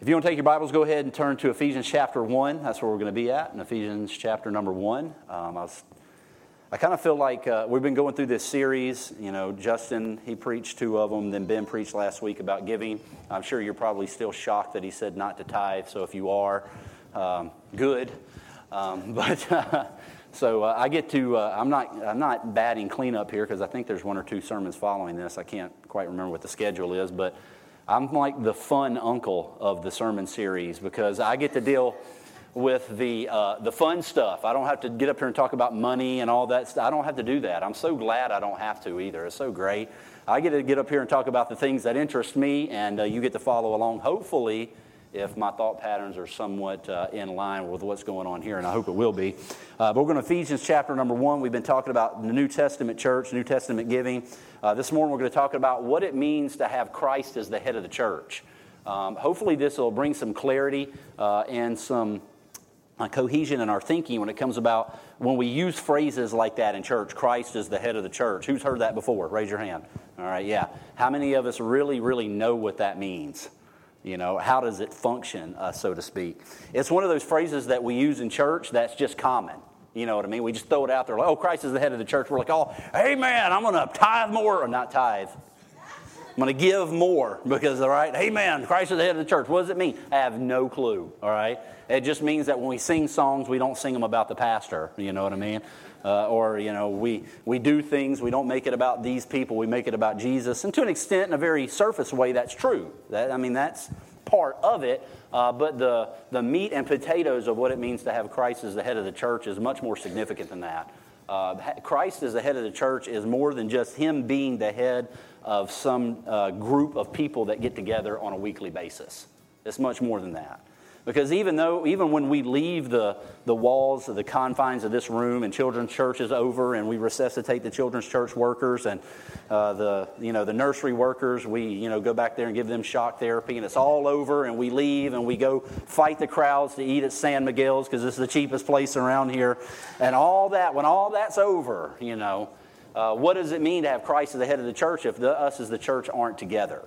If you want to take your Bibles, go ahead and turn to Ephesians chapter 1. That's where we're going to be at, in Ephesians chapter number 1. Um, I, was, I kind of feel like uh, we've been going through this series. You know, Justin, he preached two of them, then Ben preached last week about giving. I'm sure you're probably still shocked that he said not to tithe, so if you are, um, good. Um, but. Uh, so uh, I get to, uh, I'm, not, I'm not batting cleanup here because I think there's one or two sermons following this. I can't quite remember what the schedule is, but I'm like the fun uncle of the sermon series because I get to deal with the, uh, the fun stuff. I don't have to get up here and talk about money and all that stuff. I don't have to do that. I'm so glad I don't have to either. It's so great. I get to get up here and talk about the things that interest me, and uh, you get to follow along, hopefully, if my thought patterns are somewhat uh, in line with what's going on here, and I hope it will be. Uh, but we're going to Ephesians chapter number one. We've been talking about the New Testament church, New Testament giving. Uh, this morning we're going to talk about what it means to have Christ as the head of the church. Um, hopefully, this will bring some clarity uh, and some uh, cohesion in our thinking when it comes about when we use phrases like that in church. Christ is the head of the church. Who's heard that before? Raise your hand. All right, yeah. How many of us really, really know what that means? You know, how does it function, uh, so to speak? It's one of those phrases that we use in church that's just common. You know what I mean? We just throw it out there like, oh, Christ is the head of the church. We're like, oh, hey, man, I'm going to tithe more. Or not tithe. I'm going to give more because, all right, hey, man, Christ is the head of the church. What does it mean? I have no clue, all right? It just means that when we sing songs, we don't sing them about the pastor. You know what I mean? Uh, or, you know, we, we do things, we don't make it about these people, we make it about Jesus. And to an extent, in a very surface way, that's true. That, I mean, that's part of it. Uh, but the, the meat and potatoes of what it means to have Christ as the head of the church is much more significant than that. Uh, Christ as the head of the church is more than just him being the head of some uh, group of people that get together on a weekly basis. It's much more than that. Because even though, even when we leave the, the walls of the confines of this room and children's church is over and we resuscitate the children's church workers and uh, the, you know, the nursery workers, we, you know, go back there and give them shock therapy and it's all over and we leave and we go fight the crowds to eat at San Miguel's because it's the cheapest place around here. And all that, when all that's over, you know, uh, what does it mean to have Christ as the head of the church if the, us as the church aren't together?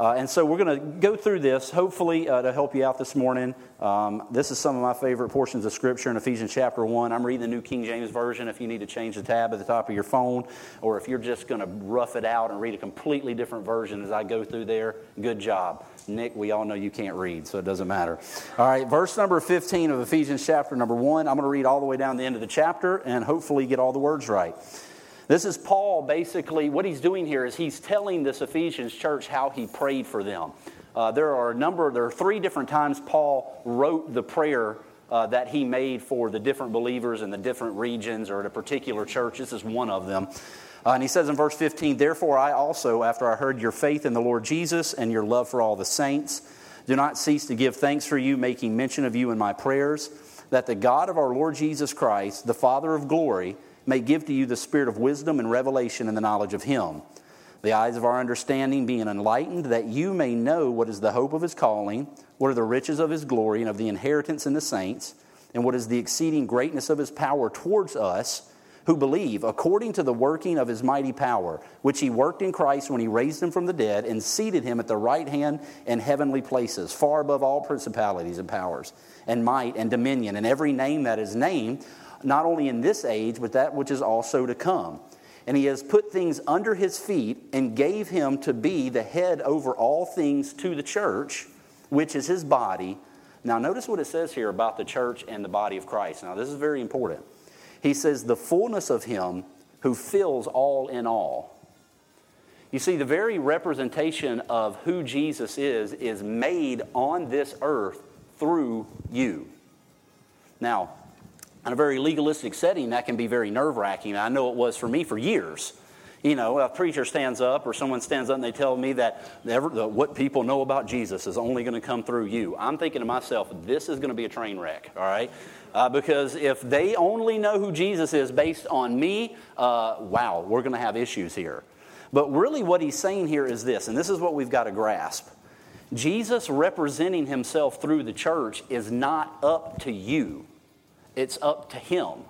Uh, and so we're going to go through this, hopefully, uh, to help you out this morning. Um, this is some of my favorite portions of Scripture in Ephesians chapter 1. I'm reading the New King James Version if you need to change the tab at the top of your phone, or if you're just going to rough it out and read a completely different version as I go through there, good job. Nick, we all know you can't read, so it doesn't matter. All right, verse number 15 of Ephesians chapter number 1. I'm going to read all the way down the end of the chapter and hopefully get all the words right. This is Paul basically, what he's doing here is he's telling this Ephesians church how he prayed for them. Uh, there are a number, there are three different times Paul wrote the prayer uh, that he made for the different believers in the different regions or at a particular church. This is one of them. Uh, and he says in verse 15, Therefore I also, after I heard your faith in the Lord Jesus and your love for all the saints, do not cease to give thanks for you, making mention of you in my prayers, that the God of our Lord Jesus Christ, the Father of glory, may give to you the spirit of wisdom and revelation in the knowledge of Him, the eyes of our understanding being enlightened, that you may know what is the hope of His calling, what are the riches of His glory and of the inheritance in the saints, and what is the exceeding greatness of His power towards us who believe, according to the working of His mighty power, which He worked in Christ when He raised Him from the dead and seated Him at the right hand in heavenly places, far above all principalities and powers, and might and dominion, and every name that is named not only in this age, but that which is also to come. And he has put things under his feet and gave him to be the head over all things to the church, which is his body. Now, notice what it says here about the church and the body of Christ. Now, this is very important. He says, the fullness of him who fills all in all. You see, the very representation of who Jesus is is made on this earth through you. Now, in a very legalistic setting, that can be very nerve wracking. I know it was for me for years. You know, a preacher stands up or someone stands up and they tell me that what people know about Jesus is only going to come through you. I'm thinking to myself, this is going to be a train wreck, all right? Uh, because if they only know who Jesus is based on me, uh, wow, we're going to have issues here. But really, what he's saying here is this, and this is what we've got to grasp Jesus representing himself through the church is not up to you it's up to Him.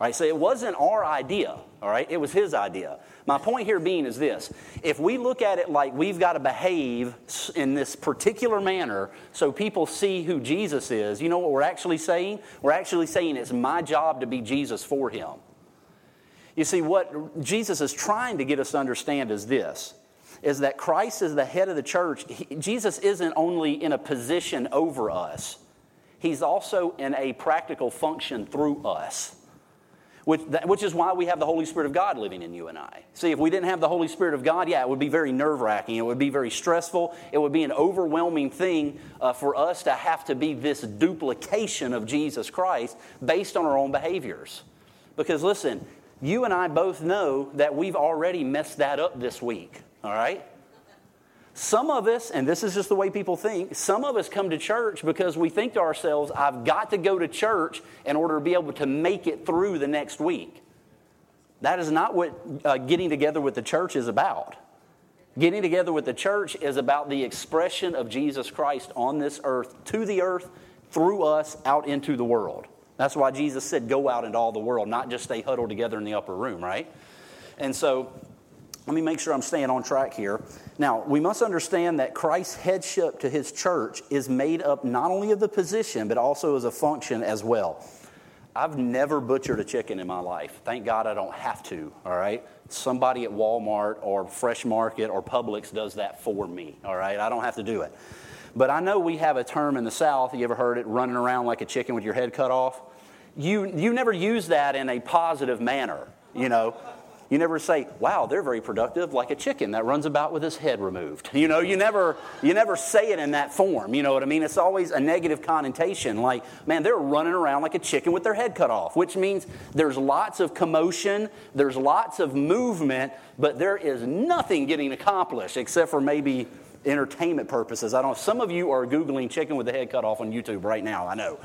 Right? So it wasn't our idea. all right? It was his idea. My point here being is this if we look at it like we've got to behave in this particular manner so people see who Jesus is, you know what we're actually saying? We're actually saying it's my job to be Jesus for him. You see, what Jesus is trying to get us to understand is this is that Christ is the head of the church. He, Jesus isn't only in a position over us, he's also in a practical function through us which, which is why we have the Holy Spirit of God living in you and I. See, if we didn't have the Holy Spirit of God, yeah, it would be very nerve wracking. It would be very stressful. It would be an overwhelming thing uh, for us to have to be this duplication of Jesus Christ based on our own behaviors. Because listen, you and I both know that we've already messed that up this week, all right? Some of us, and this is just the way people think, some of us come to church because we think to ourselves, I've got to go to church in order to be able to make it through the next week. That is not what uh, getting together with the church is about. Getting together with the church is about the expression of Jesus Christ on this earth, to the earth, through us, out into the world. That's why Jesus said, Go out into all the world, not just stay huddled together in the upper room, right? And so let me make sure I'm staying on track here. Now, we must understand that Christ's headship to his church is made up not only of the position, but also as a function as well. I've never butchered a chicken in my life. Thank God I don't have to, all right? Somebody at Walmart or Fresh Market or Publix does that for me, all right? I don't have to do it. But I know we have a term in the South, you ever heard it, running around like a chicken with your head cut off? You, you never use that in a positive manner, you know? You never say, wow, they're very productive, like a chicken that runs about with his head removed. You know, you never, you never say it in that form. You know what I mean? It's always a negative connotation, like, man, they're running around like a chicken with their head cut off, which means there's lots of commotion, there's lots of movement, but there is nothing getting accomplished except for maybe entertainment purposes. I don't know. some of you are googling chicken with the head cut off on YouTube right now, I know.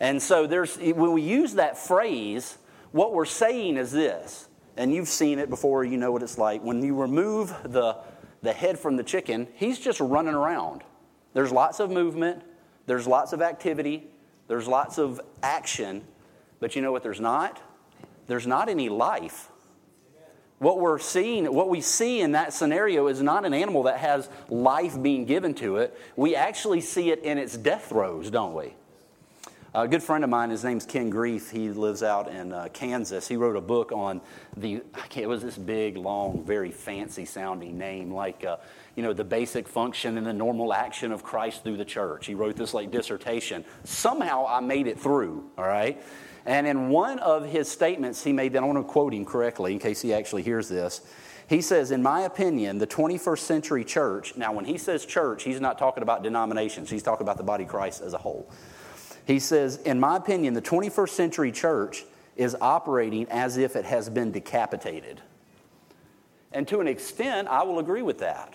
And so there's when we use that phrase, what we're saying is this and you've seen it before, you know what it's like. When you remove the, the head from the chicken, he's just running around. There's lots of movement, there's lots of activity, there's lots of action, but you know what there's not? There's not any life. What we're seeing, what we see in that scenario is not an animal that has life being given to it. We actually see it in its death throes, don't we? A good friend of mine, his name's Ken Grief. He lives out in uh, Kansas. He wrote a book on the, it was this big, long, very fancy sounding name, like, uh, you know, the basic function and the normal action of Christ through the church. He wrote this like dissertation. Somehow I made it through, all right? And in one of his statements, he made that, I want to quote him correctly in case he actually hears this. He says, In my opinion, the 21st century church, now when he says church, he's not talking about denominations, he's talking about the body of Christ as a whole. He says, in my opinion, the 21st century church is operating as if it has been decapitated. And to an extent, I will agree with that.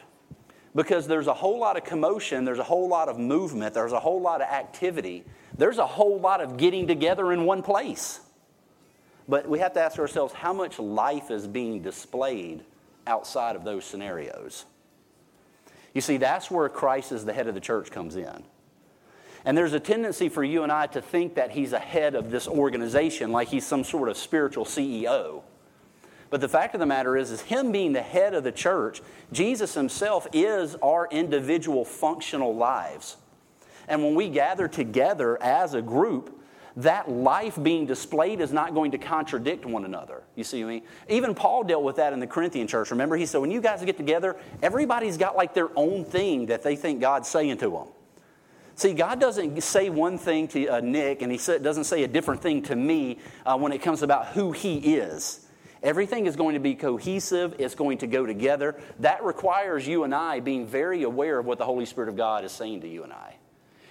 Because there's a whole lot of commotion, there's a whole lot of movement, there's a whole lot of activity, there's a whole lot of getting together in one place. But we have to ask ourselves how much life is being displayed outside of those scenarios. You see, that's where Christ as the head of the church comes in. And there's a tendency for you and I to think that he's ahead of this organization, like he's some sort of spiritual CEO. But the fact of the matter is, is him being the head of the church, Jesus himself is our individual functional lives. And when we gather together as a group, that life being displayed is not going to contradict one another. You see what I mean? Even Paul dealt with that in the Corinthian church. Remember, he said, when you guys get together, everybody's got like their own thing that they think God's saying to them. See, God doesn't say one thing to uh, Nick, and He doesn't say a different thing to me uh, when it comes about who He is. Everything is going to be cohesive, it's going to go together. That requires you and I being very aware of what the Holy Spirit of God is saying to you and I.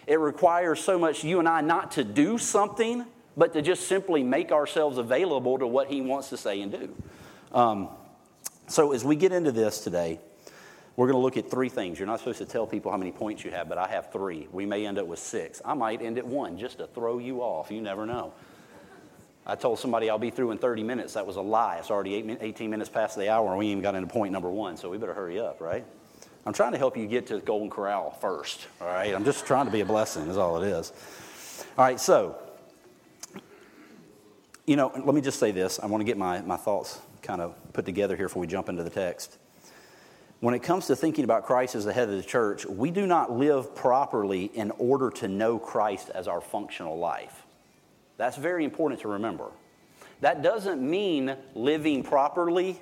It requires so much you and I not to do something, but to just simply make ourselves available to what He wants to say and do. Um, so, as we get into this today, we're going to look at three things. You're not supposed to tell people how many points you have, but I have three. We may end up with six. I might end at one just to throw you off. You never know. I told somebody I'll be through in 30 minutes. That was a lie. It's already 18 minutes past the hour, and we even got into point number one, so we better hurry up, right? I'm trying to help you get to the Golden Corral first, all right? I'm just trying to be a blessing, is all it is. All right, so, you know, let me just say this. I want to get my, my thoughts kind of put together here before we jump into the text. When it comes to thinking about Christ as the head of the church, we do not live properly in order to know Christ as our functional life. That's very important to remember. That doesn't mean living properly.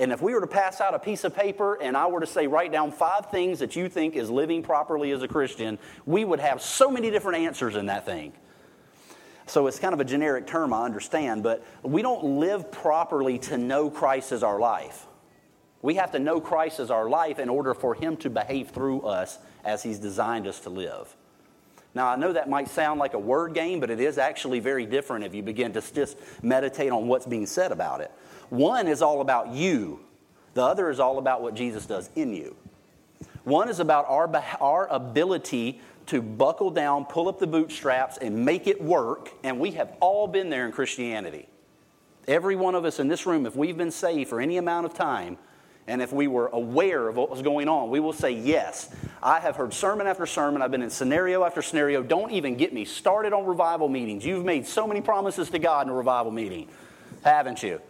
And if we were to pass out a piece of paper and I were to say, write down five things that you think is living properly as a Christian, we would have so many different answers in that thing. So it's kind of a generic term, I understand, but we don't live properly to know Christ as our life. We have to know Christ as our life in order for Him to behave through us as He's designed us to live. Now, I know that might sound like a word game, but it is actually very different if you begin to just meditate on what's being said about it. One is all about you, the other is all about what Jesus does in you. One is about our, our ability to buckle down, pull up the bootstraps, and make it work, and we have all been there in Christianity. Every one of us in this room, if we've been saved for any amount of time, and if we were aware of what was going on, we will say, Yes, I have heard sermon after sermon. I've been in scenario after scenario. Don't even get me started on revival meetings. You've made so many promises to God in a revival meeting, haven't you?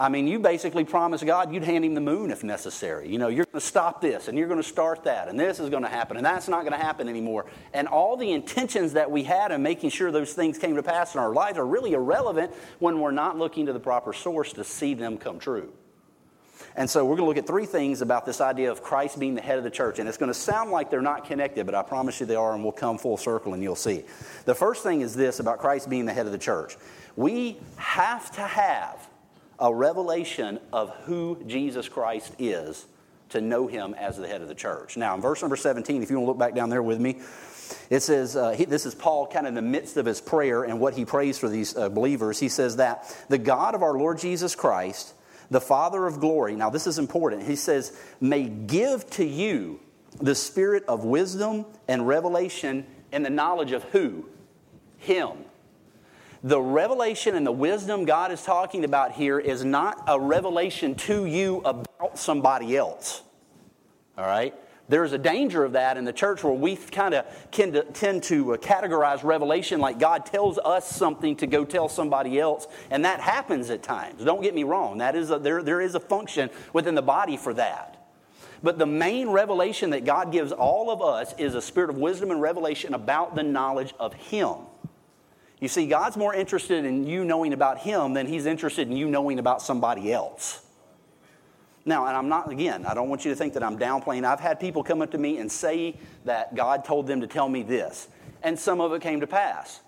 I mean, you basically promised God you'd hand him the moon if necessary. You know, you're going to stop this and you're going to start that and this is going to happen and that's not going to happen anymore. And all the intentions that we had in making sure those things came to pass in our lives are really irrelevant when we're not looking to the proper source to see them come true. And so we're going to look at three things about this idea of Christ being the head of the church. And it's going to sound like they're not connected, but I promise you they are, and we'll come full circle and you'll see. The first thing is this about Christ being the head of the church. We have to have a revelation of who Jesus Christ is to know him as the head of the church. Now, in verse number 17, if you want to look back down there with me, it says, uh, he, this is Paul kind of in the midst of his prayer and what he prays for these uh, believers. He says that the God of our Lord Jesus Christ, the Father of glory, now this is important. He says, may give to you the spirit of wisdom and revelation and the knowledge of who? Him. The revelation and the wisdom God is talking about here is not a revelation to you about somebody else. All right? There's a danger of that in the church where we kind of tend to uh, categorize revelation like God tells us something to go tell somebody else, and that happens at times. Don't get me wrong, that is a, there, there is a function within the body for that. But the main revelation that God gives all of us is a spirit of wisdom and revelation about the knowledge of Him. You see, God's more interested in you knowing about Him than He's interested in you knowing about somebody else. Now, and I'm not, again, I don't want you to think that I'm downplaying. I've had people come up to me and say that God told them to tell me this, and some of it came to pass.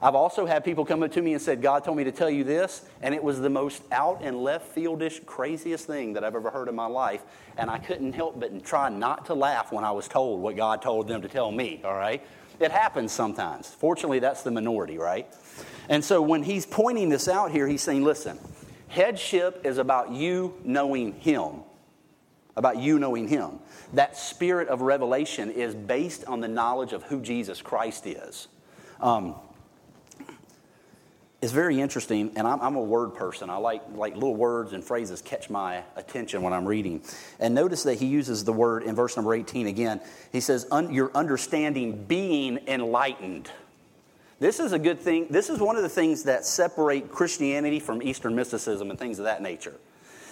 I've also had people come up to me and said, God told me to tell you this, and it was the most out and left fieldish, craziest thing that I've ever heard in my life. And I couldn't help but try not to laugh when I was told what God told them to tell me, all right? It happens sometimes. Fortunately, that's the minority, right? And so when he's pointing this out here, he's saying, listen, Headship is about you knowing Him, about you knowing Him. That spirit of revelation is based on the knowledge of who Jesus Christ is. Um, it's very interesting, and I'm, I'm, a word person. I like, like little words and phrases catch my attention when I'm reading. And notice that he uses the word in verse number 18 again. He says, Your understanding being enlightened. This is a good thing. This is one of the things that separate Christianity from Eastern mysticism and things of that nature.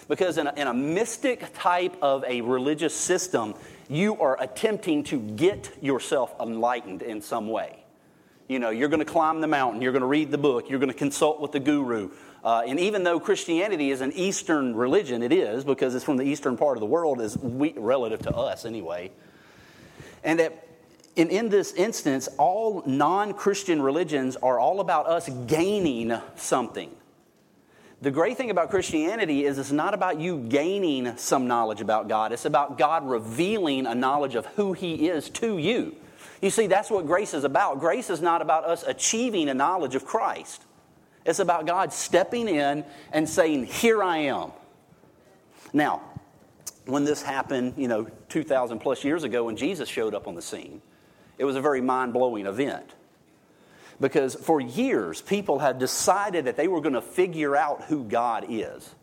Because in a, in a mystic type of a religious system, you are attempting to get yourself enlightened in some way. You know, you're going to climb the mountain, you're going to read the book, you're going to consult with the guru. Uh, and even though Christianity is an Eastern religion, it is because it's from the eastern part of the world, is relative to us anyway. And that in, in this instance, all non Christian religions are all about us gaining something. The great thing about Christianity is it's not about you gaining some knowledge about God, it's about God revealing a knowledge of who He is to you. You see, that's what grace is about. Grace is not about us achieving a knowledge of Christ, it's about God stepping in and saying, Here I am. Now, when this happened, you know, 2,000 plus years ago when Jesus showed up on the scene, it was a very mind blowing event. Because for years, people had decided that they were going to figure out who God is.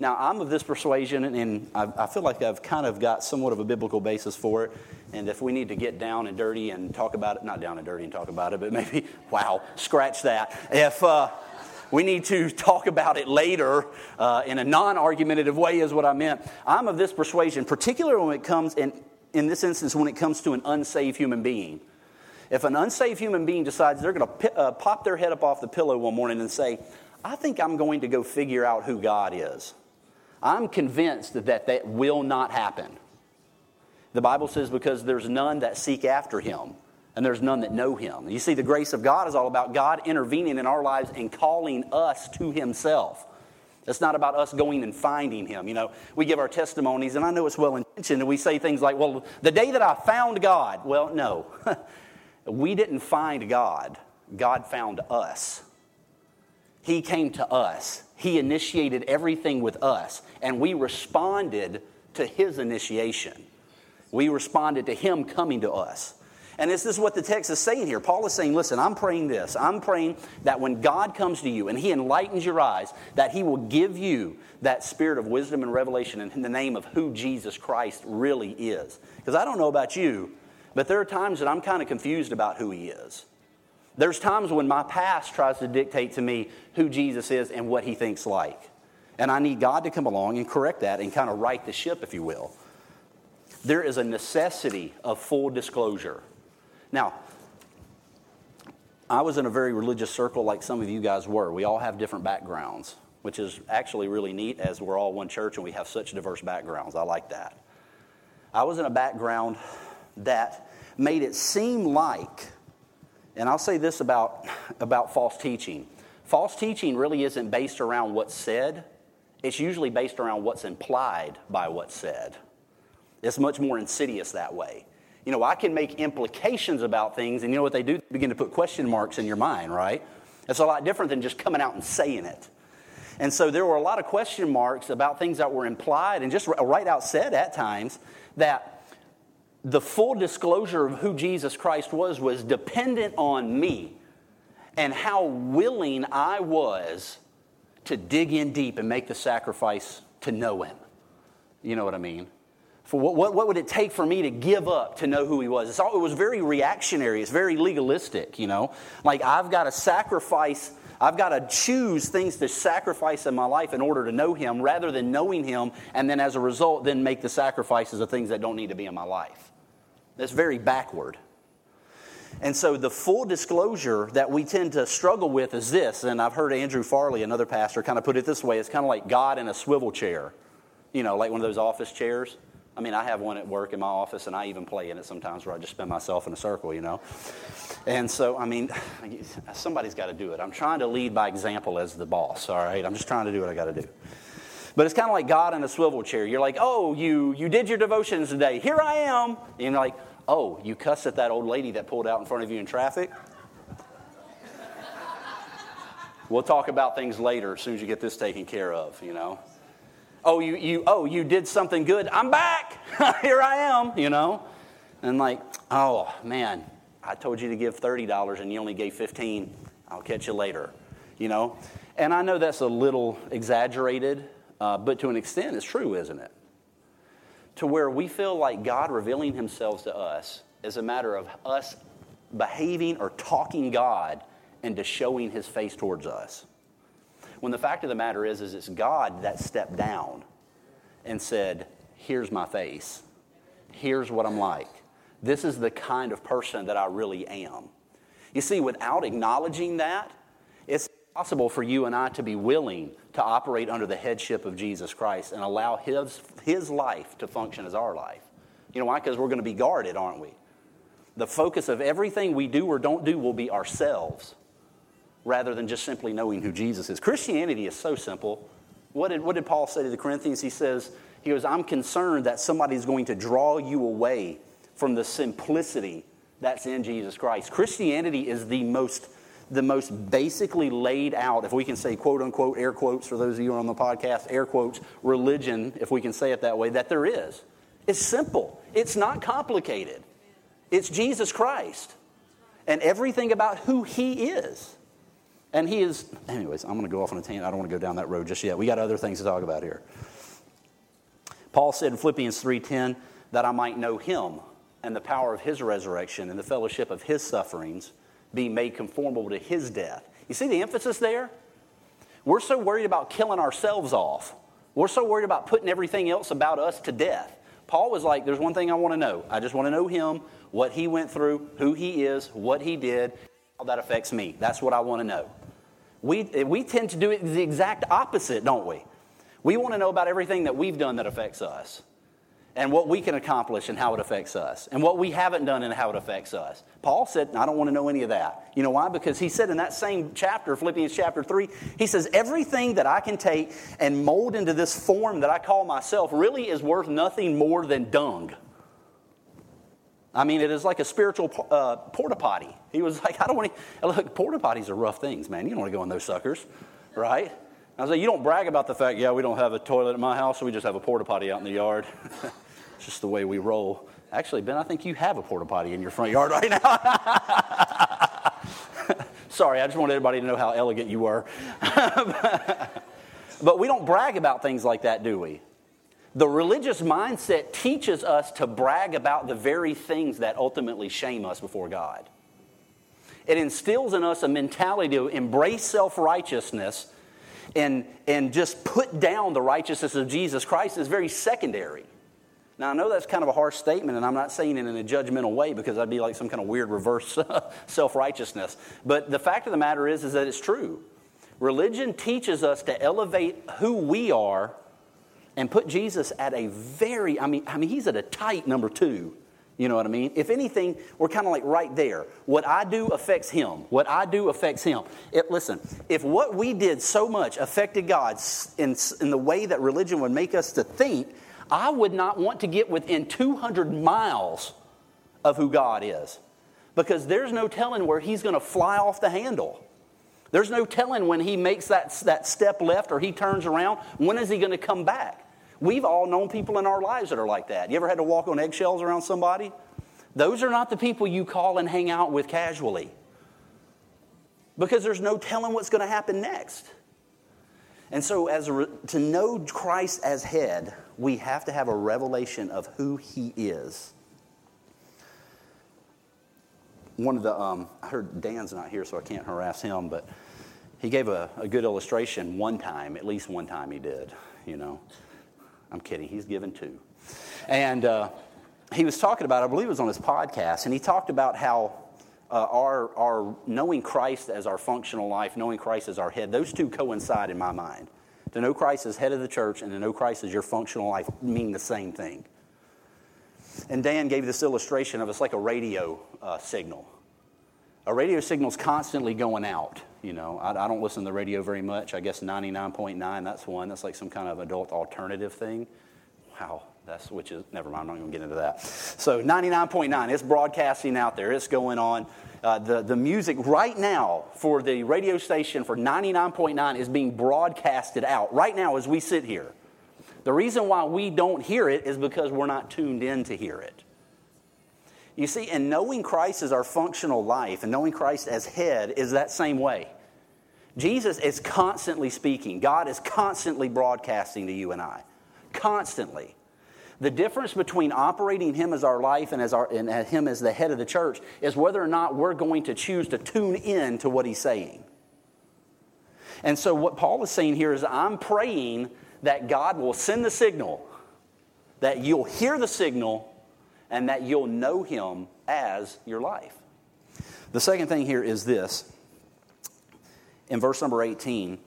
Now, I'm of this persuasion, and I feel like I've kind of got somewhat of a biblical basis for it. And if we need to get down and dirty and talk about it, not down and dirty and talk about it, but maybe, wow, scratch that. If, uh, we need to talk about it later uh, in a non argumentative way, is what I meant. I'm of this persuasion, particularly when it comes, in, in this instance, when it comes to an unsaved human being. If an unsaved human being decides they're going to uh, pop their head up off the pillow one morning and say, I think I'm going to go figure out who God is, I'm convinced that that will not happen. The Bible says, because there's none that seek after him and there's none that know him. You see, the grace of God is all about God intervening in our lives and calling us to himself. It's not about us going and finding him. You know, we give our testimonies, and I know it's well intentioned, and we say things like, well, the day that I found God. Well, no. we didn't find God, God found us. He came to us, He initiated everything with us, and we responded to His initiation. We responded to Him coming to us. And this is what the text is saying here. Paul is saying, listen, I'm praying this. I'm praying that when God comes to you and He enlightens your eyes, that He will give you that spirit of wisdom and revelation in the name of who Jesus Christ really is. Because I don't know about you, but there are times that I'm kind of confused about who He is. There's times when my past tries to dictate to me who Jesus is and what He thinks like. And I need God to come along and correct that and kind of right the ship, if you will. There is a necessity of full disclosure. Now, I was in a very religious circle like some of you guys were. We all have different backgrounds, which is actually really neat as we're all one church and we have such diverse backgrounds. I like that. I was in a background that made it seem like, and I'll say this about, about false teaching false teaching really isn't based around what's said, it's usually based around what's implied by what's said. It's much more insidious that way. You know, I can make implications about things, and you know what they do? They begin to put question marks in your mind, right? It's a lot different than just coming out and saying it. And so there were a lot of question marks about things that were implied and just right out said at times that the full disclosure of who Jesus Christ was was dependent on me and how willing I was to dig in deep and make the sacrifice to know Him. You know what I mean? For what, what, what, would it take for me to give up to know who he was? All, it was very reactionary. It's very legalistic, you know? Like, I've got to sacrifice, I've got to choose things to sacrifice in my life in order to know him rather than knowing him and then as a result, then make the sacrifices of things that don't need to be in my life. That's very backward. And so, the full disclosure that we tend to struggle with is this, and I've heard Andrew Farley, another pastor, kind of put it this way it's kind of like God in a swivel chair, you know, like one of those office chairs. I mean, I have one at work in my office, and I even play in it sometimes where I just spin myself in a circle, you know? And so, I mean, somebody's got to do it. I'm trying to lead by example as the boss, all right? I'm just trying to do what I got to do. But it's kind of like God in a swivel chair. You're like, oh, you, you did your devotions today. Here I am. And you're like, oh, you cussed at that old lady that pulled out in front of you in traffic? we'll talk about things later as soon as you get this taken care of, you know? Oh you, you oh you did something good. I'm back. Here i am you know? And like oh man i told you to give $30 and you only gave 15 i'll catch you later you know? And i know that's a little exaggerated uh, but to an extent it's true isn't it? To where we feel like god revealing himself to us is a matter of us behaving or talking god into showing his face towards us when the fact of the matter is, is it's God that stepped down and said, Here's my face. Here's what I'm like. This is the kind of person that I really am. You see, without acknowledging that, it's possible for you and I to be willing to operate under the headship of Jesus Christ and allow His, his life to function as our life. You know why? Because we're going to be guarded, aren't we? The focus of everything we do or don't do will be ourselves rather than just simply knowing who Jesus is. Christianity is so simple. What did, what did Paul say to the Corinthians? He says, he goes, I'm concerned that somebody is going to draw you away from the simplicity that's in Jesus Christ. Christianity is the most, the most basically laid out, if we can say quote unquote, air quotes for those of you on the podcast, air quotes, religion, if we can say it that way, that there is. It's simple, it's not complicated. It's Jesus Christ and everything about who he is. And he is, anyways, I'm going to go off on a tangent. I don't want to go down that road just yet. We got other things to talk about here. Paul said in Philippians 3:10 that I might know him and the power of his resurrection and the fellowship of his sufferings, being made conformable to his death. You see the emphasis there? We're so worried about killing ourselves off. We're so worried about putting everything else about us to death. Paul was like, There's one thing I want to know. I just want to know him, what he went through, who he is, what he did, how that affects me. That's what I want to know. We, we tend to do it the exact opposite, don't we? We want to know about everything that we've done that affects us and what we can accomplish and how it affects us, and what we haven't done and how it affects us. Paul said, I don't want to know any of that. You know why? Because he said in that same chapter, Philippians chapter 3, he says, Everything that I can take and mold into this form that I call myself really is worth nothing more than dung. I mean, it is like a spiritual uh, porta potty. He was like, I don't want to, look, porta potties are rough things, man. You don't want to go in those suckers, right? I was like, you don't brag about the fact, yeah, we don't have a toilet at my house, so we just have a porta potty out in the yard. it's just the way we roll. Actually, Ben, I think you have a porta potty in your front yard right now. Sorry, I just wanted everybody to know how elegant you were. but we don't brag about things like that, do we? The religious mindset teaches us to brag about the very things that ultimately shame us before God. It instills in us a mentality to embrace self righteousness and, and just put down the righteousness of Jesus Christ is very secondary. Now, I know that's kind of a harsh statement, and I'm not saying it in a judgmental way because that'd be like some kind of weird reverse self righteousness. But the fact of the matter is, is that it's true. Religion teaches us to elevate who we are and put Jesus at a very, I mean, I mean, he's at a tight number two. You know what I mean? If anything, we're kind of like right there. What I do affects him. What I do affects him. It, listen, if what we did so much affected God in, in the way that religion would make us to think, I would not want to get within 200 miles of who God is. Because there's no telling where he's going to fly off the handle. There's no telling when he makes that, that step left or he turns around, when is he going to come back? We've all known people in our lives that are like that. You ever had to walk on eggshells around somebody? Those are not the people you call and hang out with casually. Because there's no telling what's going to happen next. And so, as a, to know Christ as head, we have to have a revelation of who he is. One of the, um, I heard Dan's not here, so I can't harass him, but he gave a, a good illustration one time, at least one time he did, you know. I'm kidding, he's given two. And uh, he was talking about, I believe it was on his podcast, and he talked about how uh, our, our knowing Christ as our functional life, knowing Christ as our head, those two coincide in my mind. To know Christ as head of the church and to know Christ as your functional life mean the same thing. And Dan gave this illustration of it's like a radio uh, signal. A radio signal is constantly going out. You know, I, I, don't listen to the radio very much. I guess 99.9, that's one. That's like some kind of adult alternative thing. Wow, that's which is, never mind, I'm not going to get into that. So 99.9, it's broadcasting out there, it's going on. Uh, the, the music right now for the radio station for 99.9 is being broadcasted out right now as we sit here. The reason why we don't hear it is because we're not tuned in to hear it. You see, and knowing Christ as our functional life and knowing Christ as head is that same way. Jesus is constantly speaking, God is constantly broadcasting to you and I. Constantly. The difference between operating Him as our life and, as our, and Him as the head of the church is whether or not we're going to choose to tune in to what He's saying. And so, what Paul is saying here is, I'm praying that God will send the signal, that you'll hear the signal, and that you'll know him as your life. The second thing here is this. In verse number 18,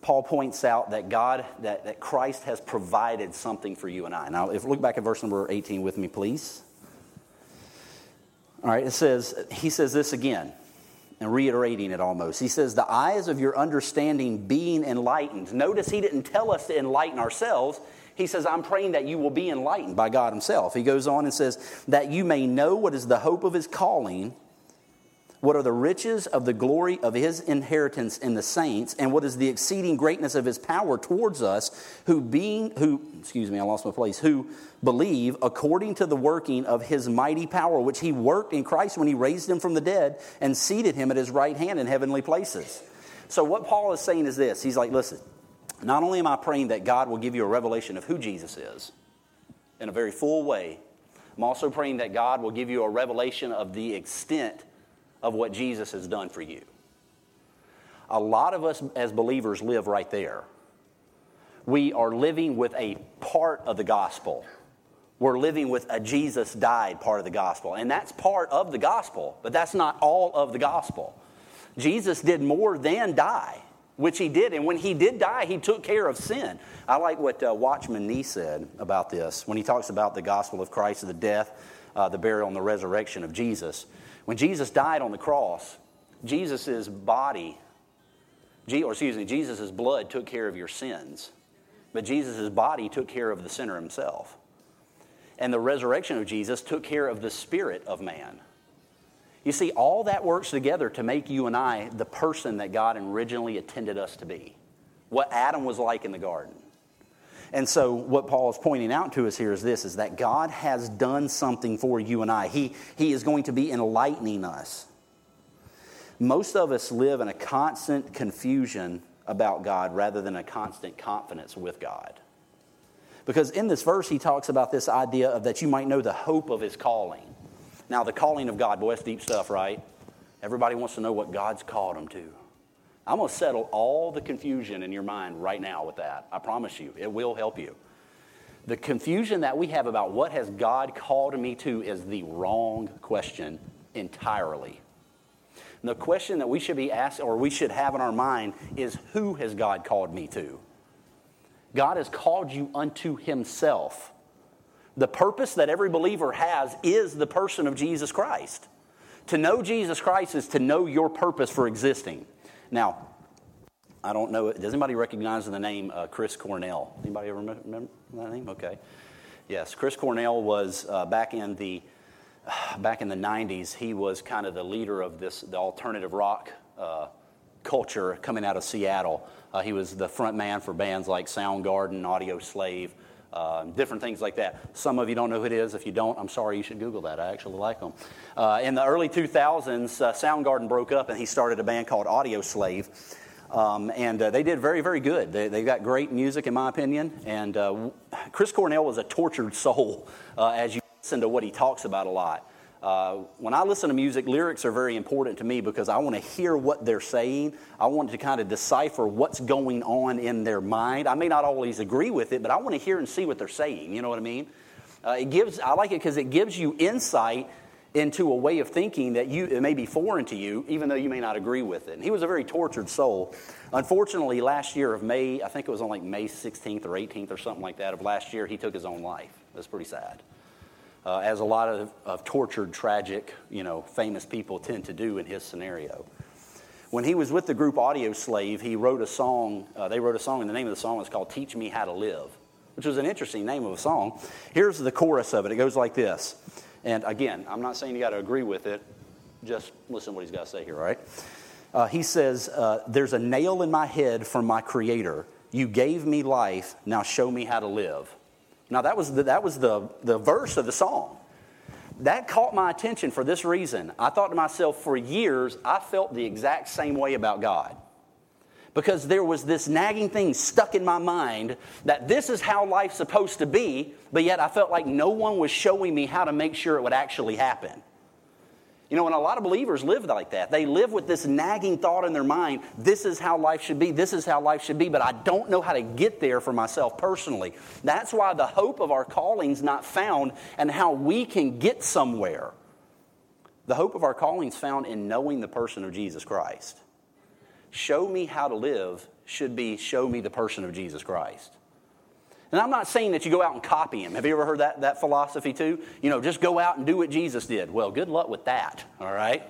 Paul points out that God, that, that Christ has provided something for you and I. Now, if look back at verse number 18 with me, please. All right, it says, he says this again, and reiterating it almost. He says, The eyes of your understanding being enlightened. Notice he didn't tell us to enlighten ourselves. He says, I'm praying that you will be enlightened by God Himself. He goes on and says, that you may know what is the hope of His calling, what are the riches of the glory of His inheritance in the saints, and what is the exceeding greatness of His power towards us, who being, who, excuse me, I lost my place, who believe according to the working of His mighty power, which He worked in Christ when He raised Him from the dead and seated Him at His right hand in heavenly places. So, what Paul is saying is this He's like, listen, not only am I praying that God will give you a revelation of who Jesus is in a very full way, I'm also praying that God will give you a revelation of the extent of what Jesus has done for you. A lot of us as believers live right there. We are living with a part of the gospel. We're living with a Jesus died part of the gospel. And that's part of the gospel, but that's not all of the gospel. Jesus did more than die, which he did. And when he did die, he took care of sin. I like what uh, Watchman Nee said about this when he talks about the gospel of Christ, the death, uh, the burial, and the resurrection of Jesus. When Jesus died on the cross, Jesus' body, or excuse me, Jesus' blood took care of your sins, but Jesus' body took care of the sinner himself. And the resurrection of Jesus took care of the spirit of man. You see, all that works together to make you and I the person that God originally intended us to be, what Adam was like in the garden. And so, what Paul is pointing out to us here is this is that God has done something for you and I. He, he is going to be enlightening us. Most of us live in a constant confusion about God rather than a constant confidence with God. Because in this verse, he talks about this idea of that you might know the hope of his calling. Now, the calling of God, boy, that's deep stuff, right? Everybody wants to know what God's called them to. I'm going to settle all the confusion in your mind right now with that. I promise you, it will help you. The confusion that we have about what has God called me to is the wrong question entirely. the question that we should be asked or we should have in our mind is who has God called me to? God has called you unto himself. The purpose that every believer has is the person of Jesus Christ. To know Jesus Christ is to know your purpose for existing. Now, I don't know. Does anybody recognize the name uh, Chris Cornell? Anybody ever remember that name? Okay. Yes, Chris Cornell was uh, back in the back in the '90s. He was kind of the leader of this the alternative rock uh, culture coming out of Seattle. Uh, he was the front man for bands like Soundgarden, Audioslave, uh, different things like that. Some of you don't know who it is. If you don't, I'm sorry, you should Google that. I actually like them. Uh, in the early 2000s, uh, Soundgarden broke up and he started a band called Audioslave. Um, and uh, they did very, very good. They, they got great music, in my opinion. And uh, Chris Cornell was a tortured soul uh, as you listen to what he talks about a lot. Uh, when I listen to music, lyrics are very important to me because I want to hear what they're saying. I want to kind of decipher what's going on in their mind. I may not always agree with it, but I want to hear and see what they're saying. You know what I mean? Uh, it gives. I like it because it gives you insight into a way of thinking that you it may be foreign to you, even though you may not agree with it. And he was a very tortured soul. Unfortunately, last year of May, I think it was on like May 16th or 18th or something like that of last year, he took his own life. That's pretty sad uh, as a lot of, of tortured, tragic, you know, famous people tend to do in his scenario. When he was with the group Audioslave, he wrote a song. Uh, they wrote a song, and the name of the song was called Teach Me How to Live, which was an interesting name of a song. Here's the chorus of it it goes like this. And again, I'm not saying you got to agree with it, just listen to what he's got to say here, all right? Uh, he says, uh, There's a nail in my head from my Creator. You gave me life, now show me how to live. Now, that was, the, that was the, the verse of the song. That caught my attention for this reason. I thought to myself, for years, I felt the exact same way about God. Because there was this nagging thing stuck in my mind that this is how life's supposed to be, but yet I felt like no one was showing me how to make sure it would actually happen. You know, and a lot of believers live like that. They live with this nagging thought in their mind this is how life should be, this is how life should be, but I don't know how to get there for myself personally. That's why the hope of our calling's not found and how we can get somewhere. The hope of our calling's found in knowing the person of Jesus Christ. Show me how to live should be show me the person of Jesus Christ. And I'm not saying that you go out and copy him. Have you ever heard that, that philosophy too? You know, just go out and do what Jesus did. Well, good luck with that, all right?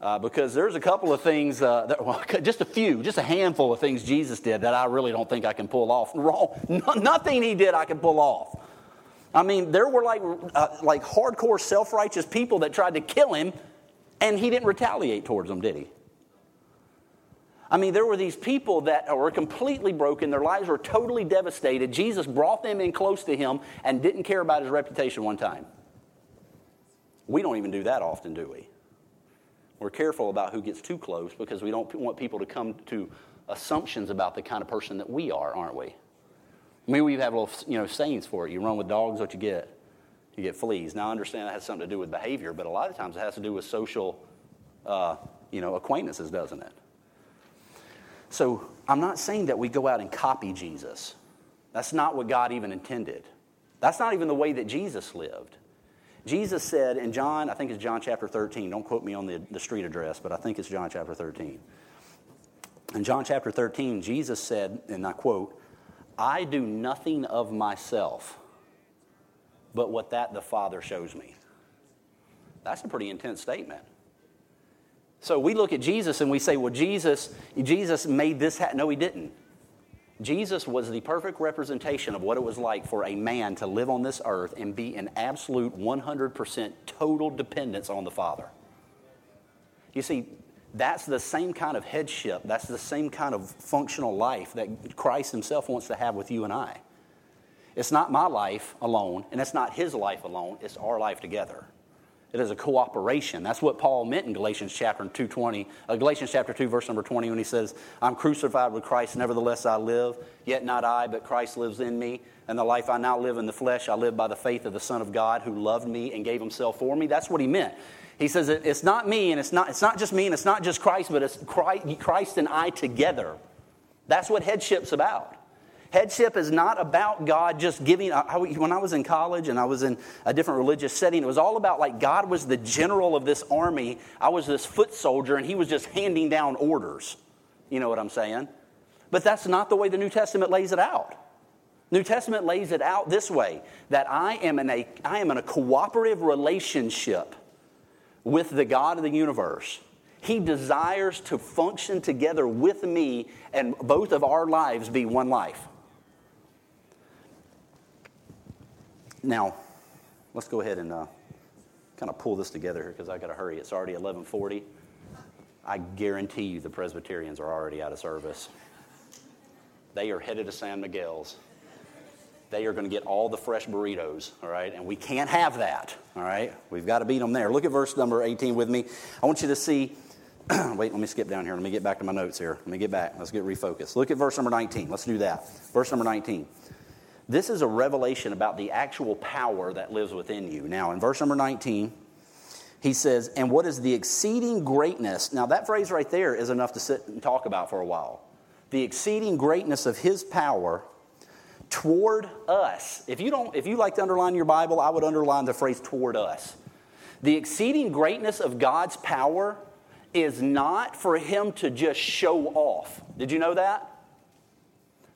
Uh, because there's a couple of things, uh, that, well, just a few, just a handful of things Jesus did that I really don't think I can pull off. Wrong, no, nothing he did I can pull off. I mean, there were like, uh, like hardcore self righteous people that tried to kill him, and he didn't retaliate towards them, did he? I mean, there were these people that were completely broken, their lives were totally devastated. Jesus brought them in close to him and didn't care about his reputation one time. We don't even do that often, do we? We're careful about who gets too close because we don't want people to come to assumptions about the kind of person that we are, aren't we? Maybe we have little you know, sayings for it. You run with dogs, what you get? You get fleas. Now, I understand that has something to do with behavior, but a lot of times it has to do with social uh, you know, acquaintances, doesn't it? So I'm not saying that we go out and copy Jesus. That's not what God even intended. That's not even the way that Jesus lived. Jesus said in John, I think it's John chapter 13, don't quote me on the, the street address, but I think it's John chapter 13. In John chapter 13, Jesus said, and I quote, I do nothing of myself but what that the Father shows me. That's a pretty intense statement. So we look at Jesus and we say, well, Jesus, Jesus made this happen. No, he didn't. Jesus was the perfect representation of what it was like for a man to live on this earth and be in absolute 100% total dependence on the Father. You see, that's the same kind of headship, that's the same kind of functional life that Christ Himself wants to have with you and I. It's not my life alone, and it's not His life alone, it's our life together. It is a cooperation. That's what Paul meant in Galatians chapter 2:20, uh, Galatians chapter 2 verse number 20 when he says, "I'm crucified with Christ, nevertheless I live, yet not I, but Christ lives in me, and the life I now live in the flesh I live by the faith of the Son of God who loved me and gave himself for me." That's what he meant. He says it's not me and it's not it's not just me and it's not just Christ, but it's Christ and I together. That's what headship's about. Headship is not about God just giving. I, when I was in college and I was in a different religious setting, it was all about like God was the general of this army. I was this foot soldier and he was just handing down orders. You know what I'm saying? But that's not the way the New Testament lays it out. New Testament lays it out this way that I am in a, I am in a cooperative relationship with the God of the universe. He desires to function together with me and both of our lives be one life. Now, let's go ahead and uh, kind of pull this together here because I got to hurry. It's already 11:40. I guarantee you the Presbyterians are already out of service. They are headed to San Miguel's. They are going to get all the fresh burritos, all right? And we can't have that, all right? We've got to beat them there. Look at verse number 18 with me. I want you to see. Wait, let me skip down here. Let me get back to my notes here. Let me get back. Let's get refocused. Look at verse number 19. Let's do that. Verse number 19. This is a revelation about the actual power that lives within you. Now, in verse number 19, he says, And what is the exceeding greatness? Now, that phrase right there is enough to sit and talk about for a while. The exceeding greatness of his power toward us. If you don't, if you like to underline your Bible, I would underline the phrase toward us. The exceeding greatness of God's power is not for him to just show off. Did you know that?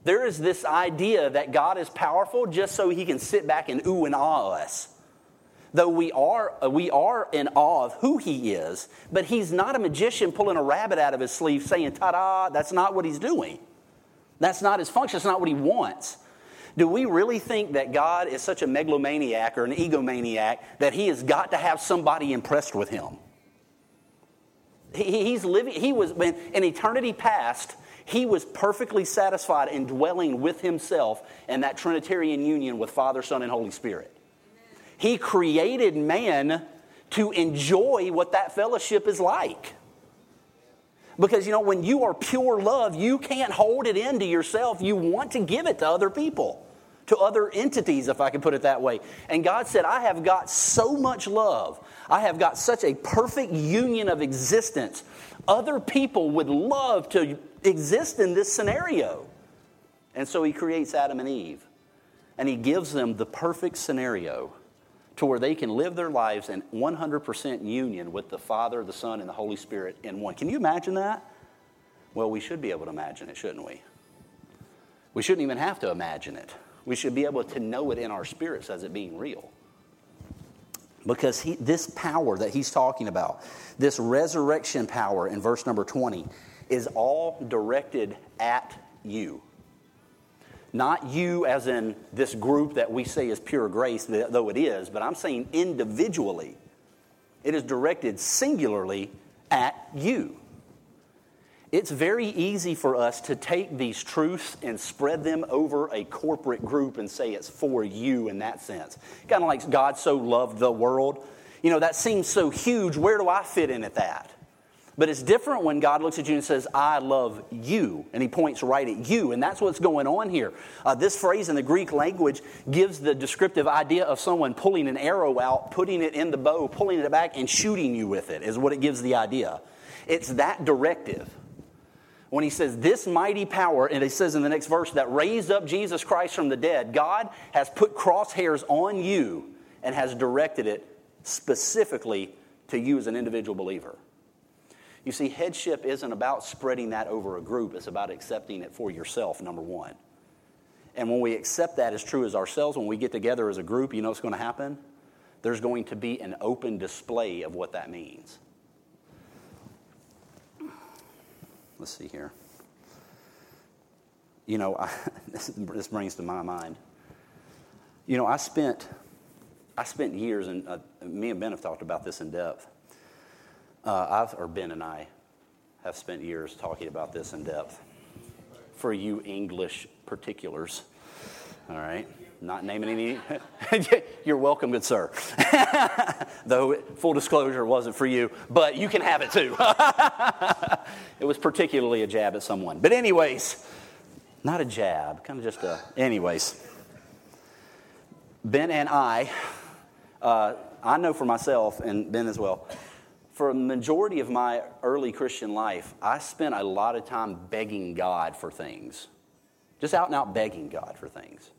There is this idea that God is powerful just so he can sit back and ooh and ah us. Though we are, uh, we are in awe of who he is, but he's not a magician pulling a rabbit out of his sleeve saying, ta da, that's not what he's doing. That's not his function, that's not what he wants. Do we really think that God is such a megalomaniac or an egomaniac that he has got to have somebody impressed with him? He, he's living, he was, in eternity past, he was perfectly satisfied in dwelling with himself in that Trinitarian union with Father, Son, and Holy Spirit. He created man to enjoy what that fellowship is like. Because, you know, when you are pure love, you can't hold it into yourself. You want to give it to other people, to other entities, if I can put it that way. And God said, I have got so much love. I have got such a perfect union of existence. Other people would love to exist in this scenario. And so he creates Adam and Eve. And he gives them the perfect scenario to where they can live their lives in 100% union with the Father, the Son, and the Holy Spirit in one. Can you imagine that? Well, we should be able to imagine it, shouldn't we? We shouldn't even have to imagine it. We should be able to know it in our spirits as it being real. Because he, this power that he's talking about, this resurrection power in verse number 20, is all directed at you. Not you as in this group that we say is pure grace, though it is, but I'm saying individually. It is directed singularly at you. It's very easy for us to take these truths and spread them over a corporate group and say it's for you in that sense. Kind of like God so loved the world. You know, that seems so huge. Where do I fit in at that? But it's different when God looks at you and says, I love you. And he points right at you. And that's what's going on here. Uh, this phrase in the Greek language gives the descriptive idea of someone pulling an arrow out, putting it in the bow, pulling it back, and shooting you with it, is what it gives the idea. It's that directive. when he says this mighty power, and he says in the next verse that raised up Jesus Christ from the dead, God has put crosshairs on you and has directed it specifically to you as an individual believer. You see, headship isn't about spreading that over a group, it's about accepting it for yourself, number one. And when we accept that as true as ourselves, when we get together as a group, you know what's going to happen? There's going to be an open display of what that means. Let's see here. You know, I, this, brings to my mind. You know, I spent, I spent years, and uh, me and Ben have talked about this in depth. Uh, I've, or Ben and I have spent years talking about this in depth. For you English particulars, all right? Not naming any. You're welcome, good sir. Though, full disclosure, wasn't for you, but you can have it too. it was particularly a jab at someone. But, anyways, not a jab, kind of just a. Anyways, Ben and I, uh, I know for myself, and Ben as well, for a majority of my early Christian life, I spent a lot of time begging God for things. Just out and out begging God for things.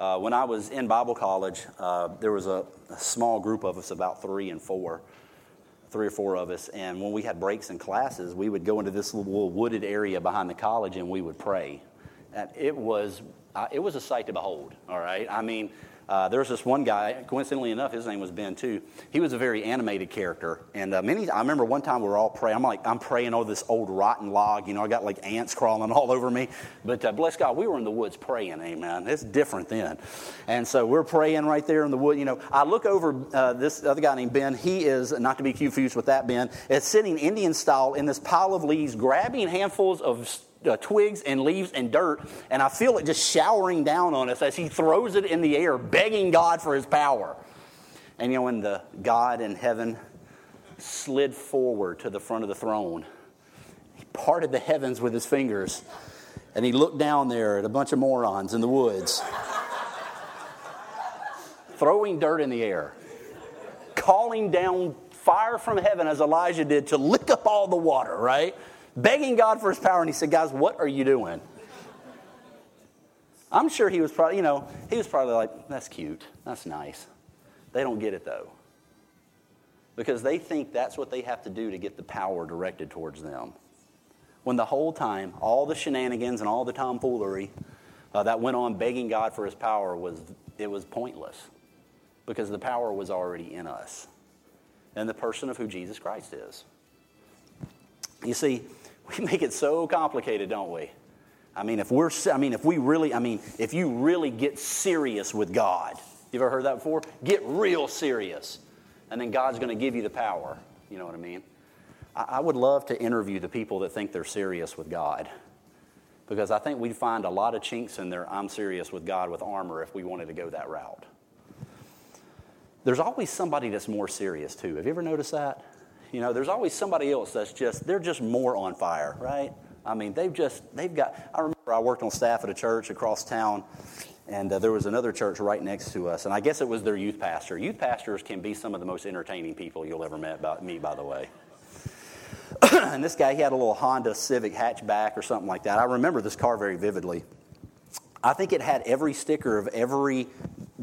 Uh, when I was in Bible college, uh, there was a, a, small group of us, about three and four, three or four of us. And when we had breaks in classes, we would go into this little wooded area behind the college and we would pray. And it was, uh, it was a sight to behold, all right? I mean, uh, there was this one guy, coincidentally enough, his name was Ben too. He was a very animated character. And uh, many, I remember one time we were all praying. I'm like, I'm praying over this old rotten log. You know, I got like ants crawling all over me. But uh, bless God, we were in the woods praying, amen. It's different then. And so we're praying right there in the wood. You know, I look over uh, this other guy named Ben. He is, not to be confused with that Ben, is sitting Indian style in this pile of leaves, grabbing handfuls of uh, twigs and leaves and dirt, and I feel it just showering down on us as he throws it in the air, begging God for his power. And you know, when the God in heaven slid forward to the front of the throne, he parted the heavens with his fingers, and he looked down there at a bunch of morons in the woods, throwing dirt in the air, calling down fire from heaven as Elijah did to lick up all the water, right? Begging God for his power. And he said, Guys, what are you doing? I'm sure he was probably, you know, he was probably like, That's cute. That's nice. They don't get it though. Because they think that's what they have to do to get the power directed towards them. When the whole time, all the shenanigans and all the tomfoolery uh, that went on begging God for his power was, it was pointless. Because the power was already in us. And the person of who Jesus Christ is. You see, we make it so complicated, don't we? I mean, if we're, I mean, if we really, I mean, if you really get serious with God, you ever heard that before? Get real serious, and then God's going to give you the power. You know what I mean? I, I would love to interview the people that think they're serious with God, because I think we'd find a lot of chinks in their "I'm serious with God" with armor if we wanted to go that route. There's always somebody that's more serious too. Have you ever noticed that? You know, there's always somebody else that's just, they're just more on fire, right? I mean, they've just, they've got, I remember I worked on staff at a church across town, and uh, there was another church right next to us, and I guess it was their youth pastor. Youth pastors can be some of the most entertaining people you'll ever met, about me, by the way. and this guy, he had a little Honda Civic hatchback or something like that. I remember this car very vividly. I think it had every sticker of every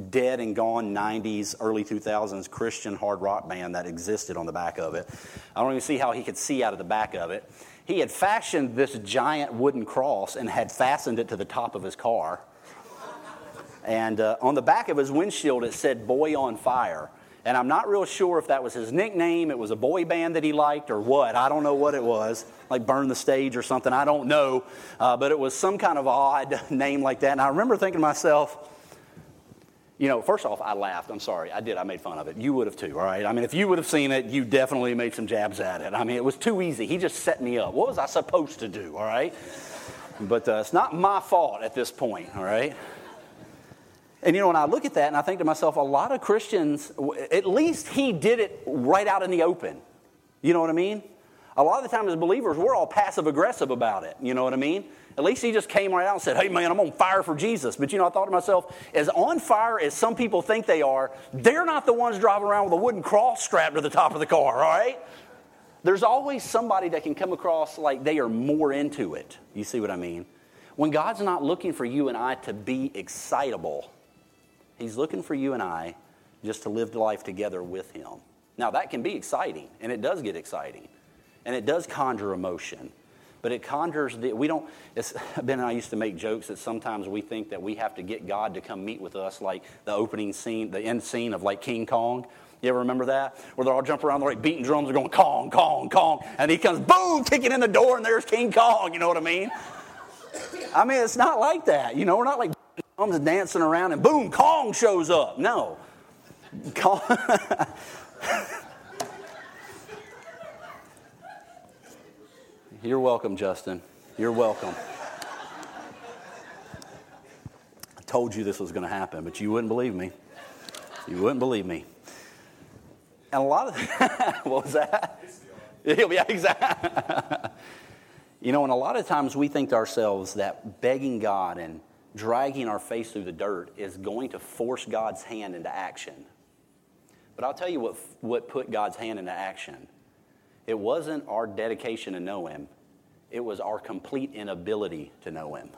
dead and gone 90s, early 2000s Christian hard rock band that existed on the back of it. I don't even see how he could see out of the back of it. He had fashioned this giant wooden cross and had fastened it to the top of his car. And uh, on the back of his windshield, it said Boy on Fire. And I'm not real sure if that was his nickname, it was a boy band that he liked, or what. I don't know what it was, like Burn the Stage or something. I don't know. Uh, but it was some kind of odd name like that. And I remember thinking to myself, you know, first off, I laughed. I'm sorry. I did. I made fun of it. You would have too, all right? I mean, if you would have seen it, you definitely made some jabs at it. I mean, it was too easy. He just set me up. What was I supposed to do, all right? But uh, it's not my fault at this point, all right? And you know, when I look at that and I think to myself, a lot of Christians, at least he did it right out in the open. You know what I mean? A lot of the time as believers, we're all passive aggressive about it. You know what I mean? At least he just came right out and said, Hey, man, I'm on fire for Jesus. But you know, I thought to myself, as on fire as some people think they are, they're not the ones driving around with a wooden cross strapped to the top of the car, all right? There's always somebody that can come across like they are more into it. You see what I mean? When God's not looking for you and I to be excitable, He's looking for you and I just to live life together with Him. Now, that can be exciting, and it does get exciting, and it does conjure emotion. But it conjures the, we don't, it's, Ben and I used to make jokes that sometimes we think that we have to get God to come meet with us, like the opening scene, the end scene of like King Kong. You ever remember that? Where they're all jumping around, they're like beating drums, they're going Kong, Kong, Kong. And he comes, boom, kicking in the door, and there's King Kong. You know what I mean? I mean, it's not like that. You know, we're not like drums dancing around and boom, Kong shows up. No. Kong. You're welcome, Justin. You're welcome. I told you this was going to happen, but you wouldn't believe me. You wouldn't believe me. And a lot of what was that? Yeah, exactly. you know, and a lot of times we think to ourselves that begging God and dragging our face through the dirt is going to force God's hand into action. But I'll tell you what, what put God's hand into action. It wasn't our dedication to know Him, it was our complete inability to know Him.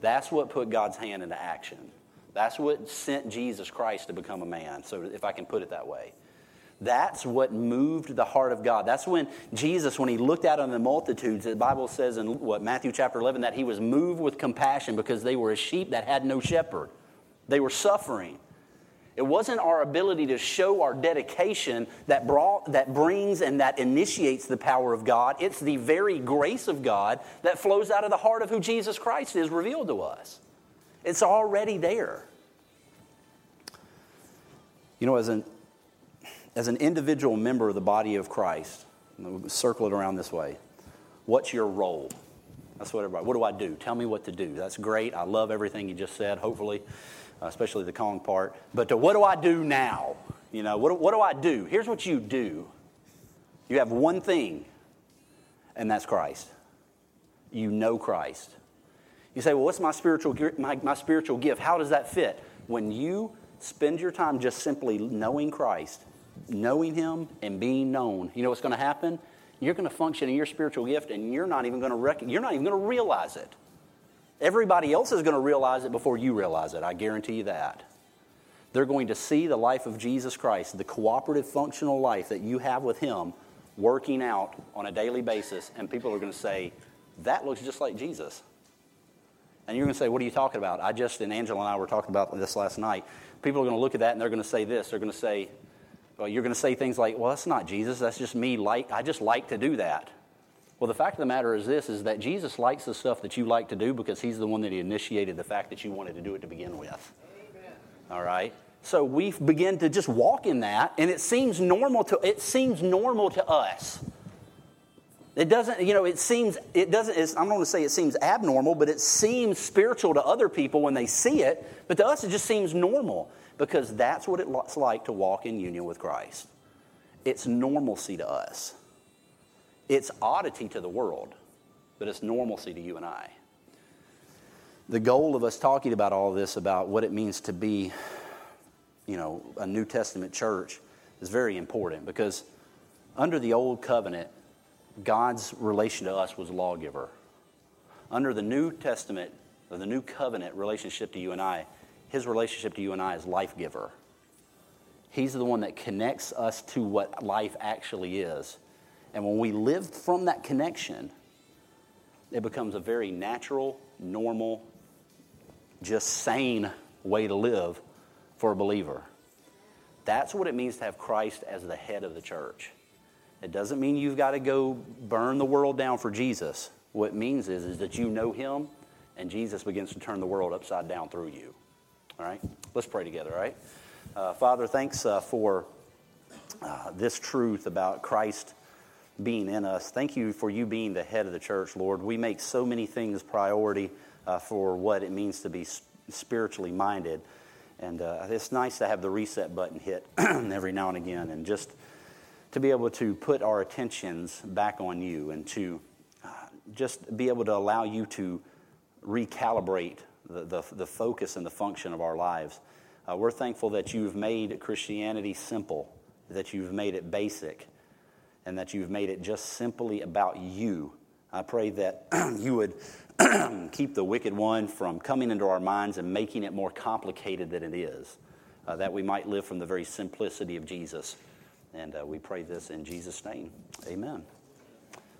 That's what put God's hand into action. That's what sent Jesus Christ to become a man, so if I can put it that way. That's what moved the heart of God. That's when Jesus, when he looked out on the multitudes, the Bible says in what Matthew chapter 11 that he was moved with compassion because they were a sheep that had no shepherd. They were suffering. It wasn't our ability to show our dedication that, brought, that brings and that initiates the power of God. It's the very grace of God that flows out of the heart of who Jesus Christ is revealed to us. It's already there. You know, as an, as an individual member of the body of Christ, circle it around this way. What's your role? That's what everybody, what do I do? Tell me what to do. That's great. I love everything you just said, hopefully, Uh, especially the Kong part. But to, what do I do now? You know, what, what do I do? Here's what you do you have one thing, and that's Christ. You know Christ. You say, well, what's my spiritual, my, my spiritual gift? How does that fit? When you spend your time just simply knowing Christ, knowing Him and being known, you know what's going to happen? You're going to function in your spiritual gift, and you're not even going to rec- you're not even going to realize it. Everybody else is going to realize it before you realize it. I guarantee you that. They're going to see the life of Jesus Christ, the cooperative, functional life that you have with Him, working out on a daily basis, and people are going to say, "That looks just like Jesus." And you're going to say, What are you talking about? I just, and Angela and I were talking about this last night. People are going to look at that and they're going to say this. They're going to say, Well, you're going to say things like, Well, that's not Jesus. That's just me. Like, I just like to do that. Well, the fact of the matter is this is that Jesus likes the stuff that you like to do because he's the one that he initiated the fact that you wanted to do it to begin with. Amen. All right? So we begin to just walk in that, and it seems normal to it seems normal to us. It doesn't, you know, it seems, it doesn't, I'm not going to say it seems abnormal, but it seems spiritual to other people when they see it, but to us it just seems normal because that's what it's like to walk in union with Christ. It's normalcy to us, it's oddity to the world, but it's normalcy to you and I. The goal of us talking about all this, about what it means to be, you know, a New Testament church, is very important because under the old covenant, God's relation to us was lawgiver. Under the New Testament, or the New Covenant relationship to you and I, his relationship to you and I is life giver. He's the one that connects us to what life actually is. And when we live from that connection, it becomes a very natural, normal, just sane way to live for a believer. That's what it means to have Christ as the head of the church. It doesn't mean you've got to go burn the world down for Jesus. What it means is, is that you know Him and Jesus begins to turn the world upside down through you. All right? Let's pray together, all right? Uh, Father, thanks uh, for uh, this truth about Christ being in us. Thank you for you being the head of the church, Lord. We make so many things priority uh, for what it means to be spiritually minded. And uh, it's nice to have the reset button hit every now and again and just to be able to put our attentions back on you and to uh, just be able to allow you to recalibrate the, the, the focus and the function of our lives. Uh, we're thankful that you've made Christianity simple, that you've made it basic, and that you've made it just simply about you. I pray that you would keep the wicked one from coming into our minds and making it more complicated than it is, uh, that we might live from the very simplicity of Jesus. And uh, we pray this in Jesus' name. Amen.